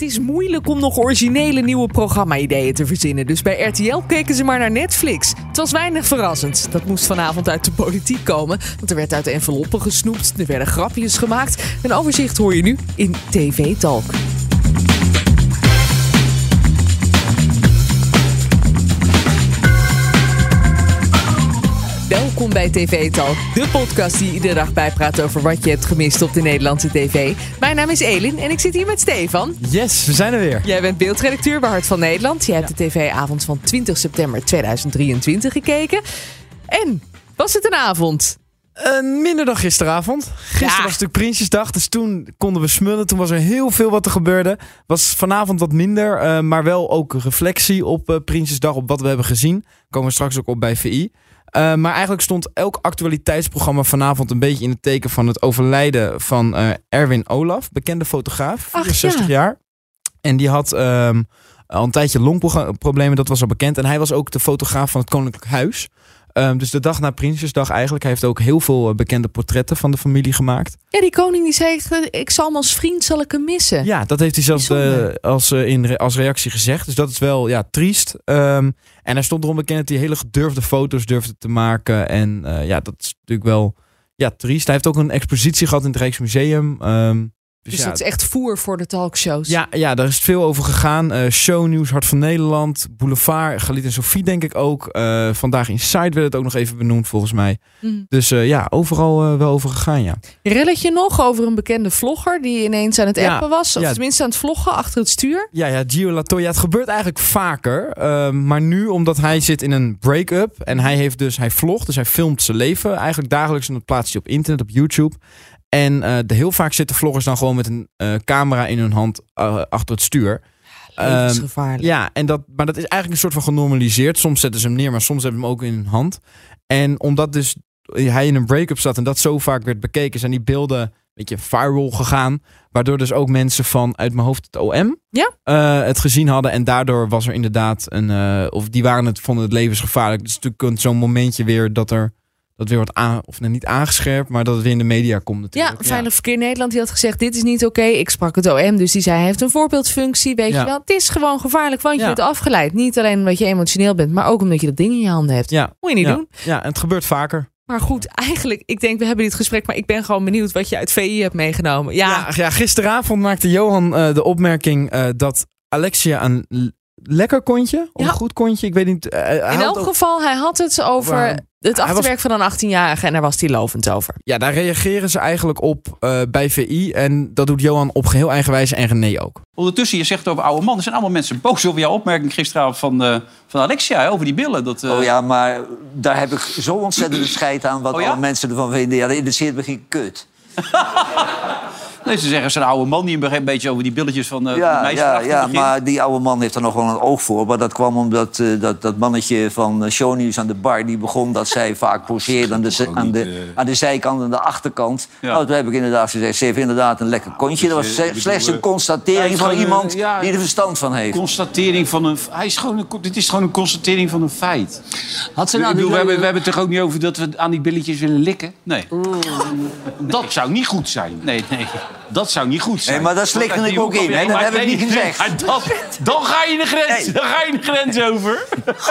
Het is moeilijk om nog originele nieuwe programma-ideeën te verzinnen. Dus bij RTL keken ze maar naar Netflix. Het was weinig verrassend. Dat moest vanavond uit de politiek komen. Want er werd uit de enveloppen gesnoept. Er werden grapjes gemaakt. Een overzicht hoor je nu in TV Talk. Welkom bij TV Talk, de podcast die iedere dag bijpraat over wat je hebt gemist op de Nederlandse tv. Mijn naam is Elin en ik zit hier met Stefan. Yes, we zijn er weer. Jij bent beeldredacteur bij Hart van Nederland. Jij hebt de tv-avond van 20 september 2023 gekeken. En, was het een avond? Een minder dan gisteravond. Gisteren Ja. was natuurlijk Prinsjesdag, dus toen konden we smullen. Toen was er heel veel wat er gebeurde. Was vanavond wat minder, eh, maar wel ook reflectie op eh, Prinsjesdag, op wat we hebben gezien. Komen we straks ook op bij VI. Eh, maar eigenlijk stond elk actualiteitsprogramma vanavond een beetje in het teken van het overlijden van eh, Erwin Olaf, bekende fotograaf, Ach, 64 ja. jaar. En die had ehm, al een tijdje longproblemen, dat was al bekend. En hij was ook de fotograaf van het Koninklijk Huis. Ehm, dus de dag na Prinsjesdag eigenlijk. Hij heeft ook heel veel eh, bekende portretten van de familie gemaakt. Ja, die koning die zei, ik zal hem als vriend zal ik hem missen. Ja, dat heeft hij zelfs eh, als, eh, in als reactie gezegd. Dus dat is wel ja, triest. Ehm, en hij stond erom bekend dat hij hele gedurfde foto's durfde te maken. En eh, ja, dat is natuurlijk wel ja, triest. Hij heeft ook een expositie gehad in het Rijksmuseum. Ehm, dus Dus ja, dat is echt voer voor de talkshows. ja, ja, daar is veel over gegaan. Eh shownieuws, Hart van Nederland, Boulevard, Galit en Sophie denk ik ook. Eh, Vandaag in Side werd het ook nog even benoemd volgens mij. Mm. Dus eh, ja, overal wel over gegaan, ja. Relletje nog over een bekende vlogger die ineens aan het Ja, appen was. Of ja. tenminste aan het vloggen achter het stuur. Ja, ja, Gio Latoya. Het gebeurt eigenlijk vaker. ehm, maar nu, omdat hij zit in een break-up. En hij heeft dus, hij vlogt, dus hij filmt zijn leven. Eigenlijk dagelijks en dat plaatst hij op internet, op YouTube. En eh, de, heel vaak zitten vloggers dan gewoon met een eh, camera in hun hand eh, achter het stuur. Ehm, Levensgevaarlijk. ja, en dat, maar dat is eigenlijk een soort van genormaliseerd. Soms zetten ze hem neer, maar soms hebben ze hem ook in hun hand. En omdat dus hij in een break-up zat en dat zo vaak werd bekeken, zijn die beelden een beetje viral gegaan. Waardoor dus ook mensen van uit mijn hoofd het OM Ja. het gezien hadden. En daardoor was er inderdaad een. of die waren het, vonden het levensgevaarlijk. Dus natuurlijk zo'n momentje weer dat er. Dat weer wordt aan, of nou, niet aangescherpt, maar dat het weer in de media komt Ja, natuurlijk. Veilig Verkeer Nederland die had gezegd: Dit is niet oké. Ik sprak het OM, dus die zei: Hij heeft een voorbeeldfunctie. Weet Ja. je wel, het is gewoon gevaarlijk, want je Ja. bent afgeleid. Niet alleen omdat je emotioneel bent, maar ook omdat je dat ding in je handen hebt. Ja, Moet je niet ja, doen. ja, en het gebeurt vaker. Maar goed, eigenlijk, ik denk, we hebben dit gesprek, maar ik ben gewoon benieuwd wat je uit VI hebt meegenomen. Ja, Ja, ja, gisteravond maakte Johan eh, de opmerking eh, dat Alexia l- lekker kontje, of Ja. goed kontje, ik weet niet. eh, in elk ook- geval, hij had het over het was- achterwerk van een 18-jarige en daar was hij lovend over. Ja, daar reageren ze eigenlijk op eh, bij VI en dat doet Johan op geheel eigen wijze en René ook. Ondertussen, je zegt over oude man. Er zijn allemaal mensen boos over jouw opmerking gisteravond van, eh, van Alexia. hè, Over die billen. Dat, eh, Oh ja, maar daar heb ik zo ontzettend scheid aan wat Oh ja? alle mensen ervan vinden. Ja, dat interesseert me geen kut. Nee, ze zeggen, zo'n oude man die een beetje over die billetjes van, eh van Ja, meisjes ja, ja, begint. maar die oude man heeft er nog wel een oog voor. Maar dat kwam omdat eh, dat, dat mannetje van eh, Shownieuws aan de bar... die begon dat zij vaak poseerde aan de, aan, de, aan de zijkant en de achterkant. Ja. Nou, toen heb ik inderdaad gezegd, ze heeft inderdaad een lekker kontje. Dat was slechts bedoel, een constatering van iemand ja, die er verstand van heeft. Constatering van een... Hij is gewoon een, dit is gewoon een constatering van een feit. Had ze Ik nou bedoel, we, hebben, we hebben het toch ook niet over dat we aan die billetjes willen likken? Nee. Dat zou niet goed zijn. Nee, nee. Dat zou niet goed zijn. Nee, maar slikte Want uit ik ook in, hè? Dat heb ik niet gezegd. dat- dan ga je de grens, dan ga je de grens over.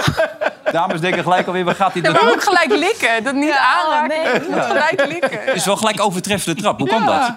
Dames denken gelijk alweer, waar gaat dit Ja, naartoe? ook gelijk likken. Dat niet aanraken. Nee, gelijk likken. Het is wel gelijk overtreffende trap. Hoe kan dat?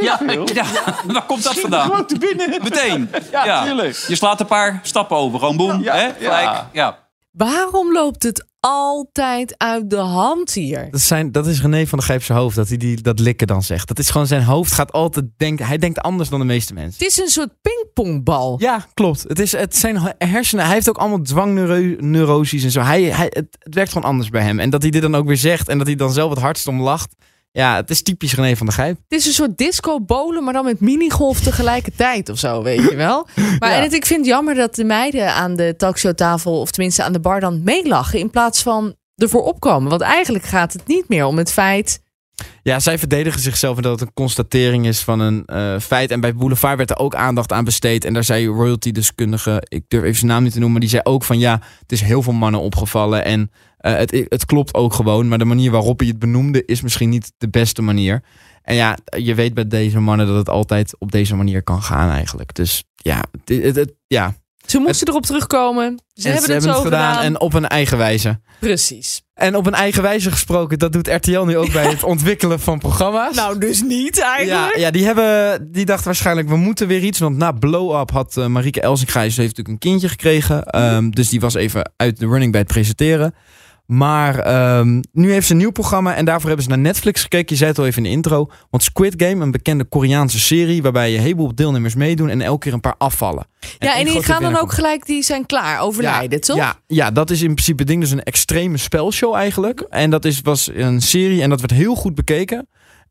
Ja, ja, waar komt dat vandaan? Gewoon te binnen. Meteen. Ja. Je slaat een paar stappen over. Gewoon boem. Ja, hè? ja. Gelijk. Ja. Waarom loopt het altijd uit de hand hier? Dat, zijn, dat is René van der Gijp zijn hoofd, dat hij die, dat likken dan zegt. Dat is gewoon zijn hoofd gaat altijd denken, hij denkt anders dan de meeste mensen. Het is een soort pingpongbal. Ja, klopt. Het, is, het zijn hersenen. Hij heeft ook allemaal dwangneuroses en zo. Hij, hij, het, het werkt gewoon anders bij hem. En dat hij dit dan ook weer zegt en dat hij dan zelf het hardst om lacht. Ja, het is typisch René van der Gijp. Het is een soort disco-bolen, maar dan met minigolf tegelijkertijd of zo, weet je wel. Maar Ja. en het, ik vind het jammer dat de meiden aan de talkshowtafel, of tenminste aan de bar, dan meelachen in plaats van ervoor opkomen. Want eigenlijk gaat het niet meer om het feit. Ja, zij verdedigen zichzelf en dat het een constatering is van een eh, feit. En bij Boulevard werd er ook aandacht aan besteed. En daar zei royalty-deskundige, ik durf even zijn naam niet te noemen, maar die zei ook van ja, het is heel veel mannen opgevallen. En eh, het, het klopt ook gewoon, maar de manier waarop hij het benoemde is misschien niet de beste manier. En ja, je weet bij deze mannen dat het altijd op deze manier kan gaan eigenlijk. Dus ja, het, het, het- ja. Ze moesten erop terugkomen. Ze En hebben het zo gedaan. en op een eigen wijze. Precies. En op een eigen wijze gesproken, dat doet RTL nu ook bij het ontwikkelen van programma's. Nou, dus niet ja, eigenlijk. ja, die, hebben, die dachten waarschijnlijk, we moeten weer iets. Want na Blow Up had eh, Marieke Elsinga, heeft natuurlijk een kindje gekregen. Ehm, dus die was even uit de running bij het presenteren. Maar ehm, nu heeft ze een nieuw programma en daarvoor hebben ze naar Netflix gekeken. Je zei het al even in de intro. Want Squid Game, een bekende Koreaanse serie... waarbij je een heleboel deelnemers meedoen en elke keer een paar afvallen. Ja, en die gaan dan ook gelijk, die zijn klaar, overlijden, toch? Ja, ja, dat is in principe het ding. Dus een extreme spelshow eigenlijk. En dat is, was een serie en dat werd heel goed bekeken.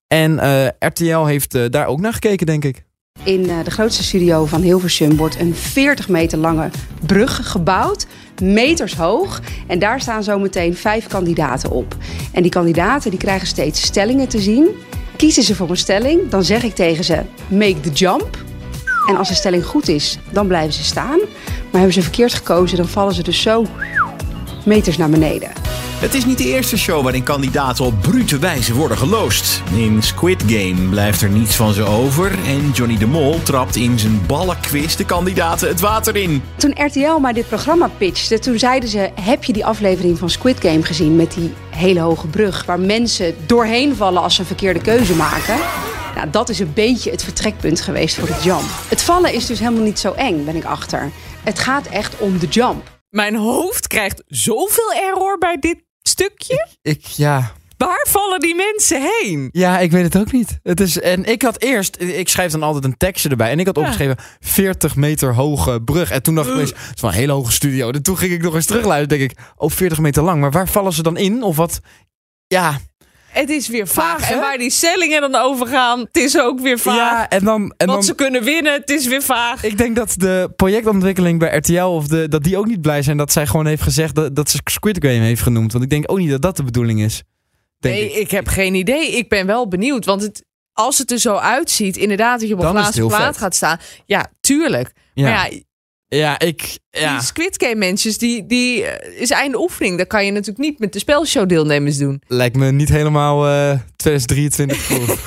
En eh, RTL heeft eh, daar ook naar gekeken, denk ik. In eh, de grootste studio van Hilversum wordt een 40 meter lange brug gebouwd. Meters hoog. En daar staan zometeen vijf kandidaten op. En die kandidaten die krijgen steeds stellingen te zien. Kiezen ze voor een stelling, dan zeg ik tegen ze: make the jump. En als de stelling goed is, dan blijven ze staan. Maar hebben ze verkeerd gekozen, dan vallen ze dus zo meters naar beneden. Het is niet de eerste show waarin kandidaten op brute wijze worden geloosd. In Squid Game blijft er niets van ze over en Johnny de Mol trapt in zijn ballenquiz de kandidaten het water in. Toen RTL mij dit programma pitchte, toen zeiden ze: Heb je die aflevering van Squid Game gezien met die hele hoge brug waar mensen doorheen vallen als ze een verkeerde keuze maken? Nou, dat is een beetje het vertrekpunt geweest voor de jump. Het vallen is dus helemaal niet zo eng, ben ik achter. Het gaat echt om de jump. Mijn hoofd krijgt zoveel error bij dit stukje. Ik, ja. Waar vallen die mensen heen? Ja, ik weet het ook niet. Het is, en ik had eerst, ik schrijf dan altijd een tekstje erbij. En ik had Ja. opgeschreven 40 meter hoge brug. En toen dacht ik het is wel een hele hoge studio. En toen ging ik nog eens terugluisteren. denk ik, oh 40 meter lang. Maar waar vallen ze dan in? Of wat? Ja, Het is weer vaag. En waar die stellingen dan over gaan, het is ook weer vaag. ja en dan... En Wat dan ze kunnen winnen, het is weer vaag. Ik denk dat de projectontwikkeling bij RTL of de, dat die ook niet blij zijn dat zij gewoon heeft gezegd dat, dat ze Squid Game heeft genoemd. Want ik denk ook niet dat dat de bedoeling is. Denk nee, ik. ik. heb geen idee. Ik ben wel benieuwd. Want het, als het er zo uitziet, inderdaad, dat je op een glazen plaat vet. gaat staan. Ja, tuurlijk. Ja. Maar ja, Ja, ik. Ja. die Squid Game mensen, die, die eh, is einde oefening. Dat kan je natuurlijk niet met de spelshow deelnemers doen. Lijkt me niet helemaal eh 2023 goed.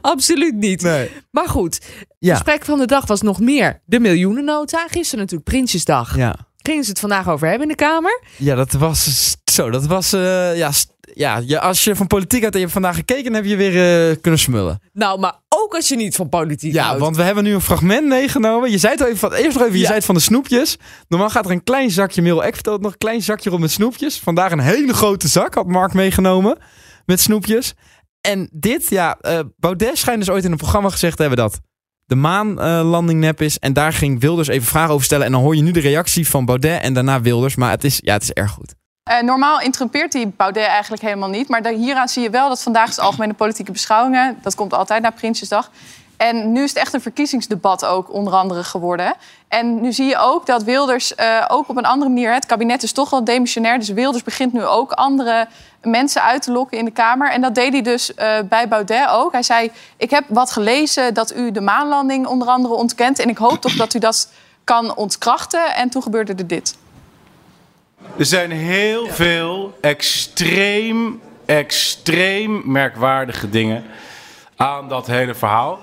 Absoluut niet. nee. Maar goed, Ja. gesprek van de dag was nog meer de miljoenennota. Gisteren natuurlijk Prinsjesdag. Ja. Gingen ze het vandaag over hebben in de Kamer? ja, dat was zo. Dat was. eh, ja, ja, je, als je van politiek uit en je hebt vandaag gekeken, dan heb je weer kunnen smullen. Nou, maar ook als je niet van politiek Ja, houdt. want we hebben nu een fragment meegenomen. Je zei het al even van, eerst nog even, je Ja. zei het van de snoepjes. Normaal gaat er een klein zakje meel. Ik vertelde nog een klein zakje rond met snoepjes. Vandaag een hele grote zak had Mark meegenomen met snoepjes. En dit, ja, eh, Baudet schijnt dus ooit in een programma gezegd te hebben dat de maanlanding nep is. En daar ging Wilders even vragen over stellen. En dan hoor je nu de reactie van Baudet en daarna Wilders. Maar het is, ja, het is erg goed. Eh, normaal interrumpeert die Baudet eigenlijk helemaal niet. Maar hieraan zie je wel dat vandaag is de algemene politieke beschouwingen. Dat komt altijd na Prinsjesdag. En nu is het echt een verkiezingsdebat ook onder andere geworden. En nu zie je ook dat Wilders eh, ook op een andere manier... Het kabinet is toch wel demissionair. Dus Wilders begint nu ook andere mensen uit te lokken in de Kamer. En dat deed hij dus eh, bij Baudet ook. Hij zei, ik heb wat gelezen dat u de maanlanding onder andere ontkent. En ik hoop toch dat u dat kan ontkrachten. En toen gebeurde er dit. Er zijn heel veel extreem, extreem merkwaardige dingen aan dat hele verhaal.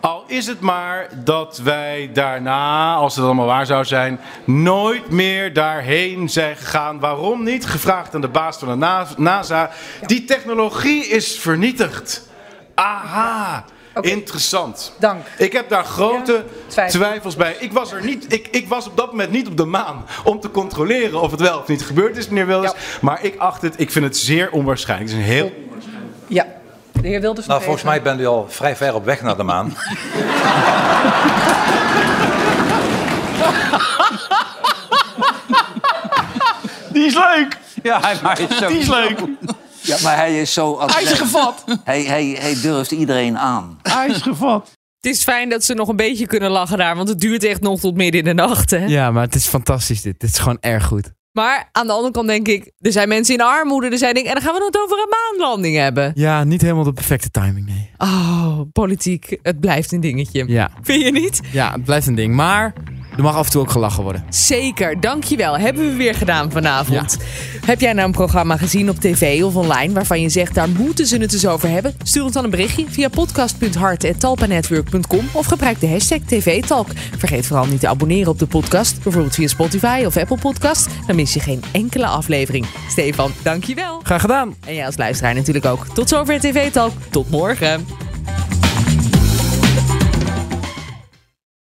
Al is het maar dat wij daarna, als het allemaal waar zou zijn, nooit meer daarheen zijn gegaan. Waarom niet? Gevraagd aan de baas van de Na- NASA. Die technologie is vernietigd. Aha. Interessant. Dank. Ik heb daar grote twijfel. twijfels bij. Ik was, er niet, ik, ik was op dat moment niet op de maan om te controleren of het wel of niet gebeurd is, meneer Wilders. Maar ik acht het, ik vind het zeer onwaarschijnlijk. Het is een heel Ja, de heer Wilders. Nou, volgens mij bent u al vrij ver op weg naar de maan. Die is leuk! Ja, maar hij. Die is leuk! Ja, maar hij is zo... Hij is gevat! Hij, hij, hij durft iedereen aan. Hij is gevat! Het is fijn dat ze nog een beetje kunnen lachen daar. Want het duurt echt nog tot midden in de nacht. Hè? Ja, maar het is fantastisch dit. Dit is gewoon erg goed. Maar aan de andere kant denk ik... Er zijn mensen in armoede. Er zijn dingen, en dan gaan we het over een maanlanding hebben. Ja, niet helemaal de perfecte timing, nee. Oh, politiek. Het blijft een dingetje. Ja, Vind je niet? ja het blijft een ding. Maar er mag af en toe ook gelachen worden. Zeker, dankjewel. Hebben we weer gedaan vanavond. Heb jij nou een programma gezien op tv of online waarvan je zegt daar moeten ze het eens over hebben? Stuur ons dan een berichtje via podcast.hart.talpanetwork.com of gebruik de hashtag TV-talk. Vergeet vooral niet te abonneren op de podcast, bijvoorbeeld via Spotify of Apple Podcast. Dan mis je geen enkele aflevering. Stefan, dankjewel. Graag gedaan. En jij als luisteraar natuurlijk ook. Tot zover TV-talk. Tot morgen.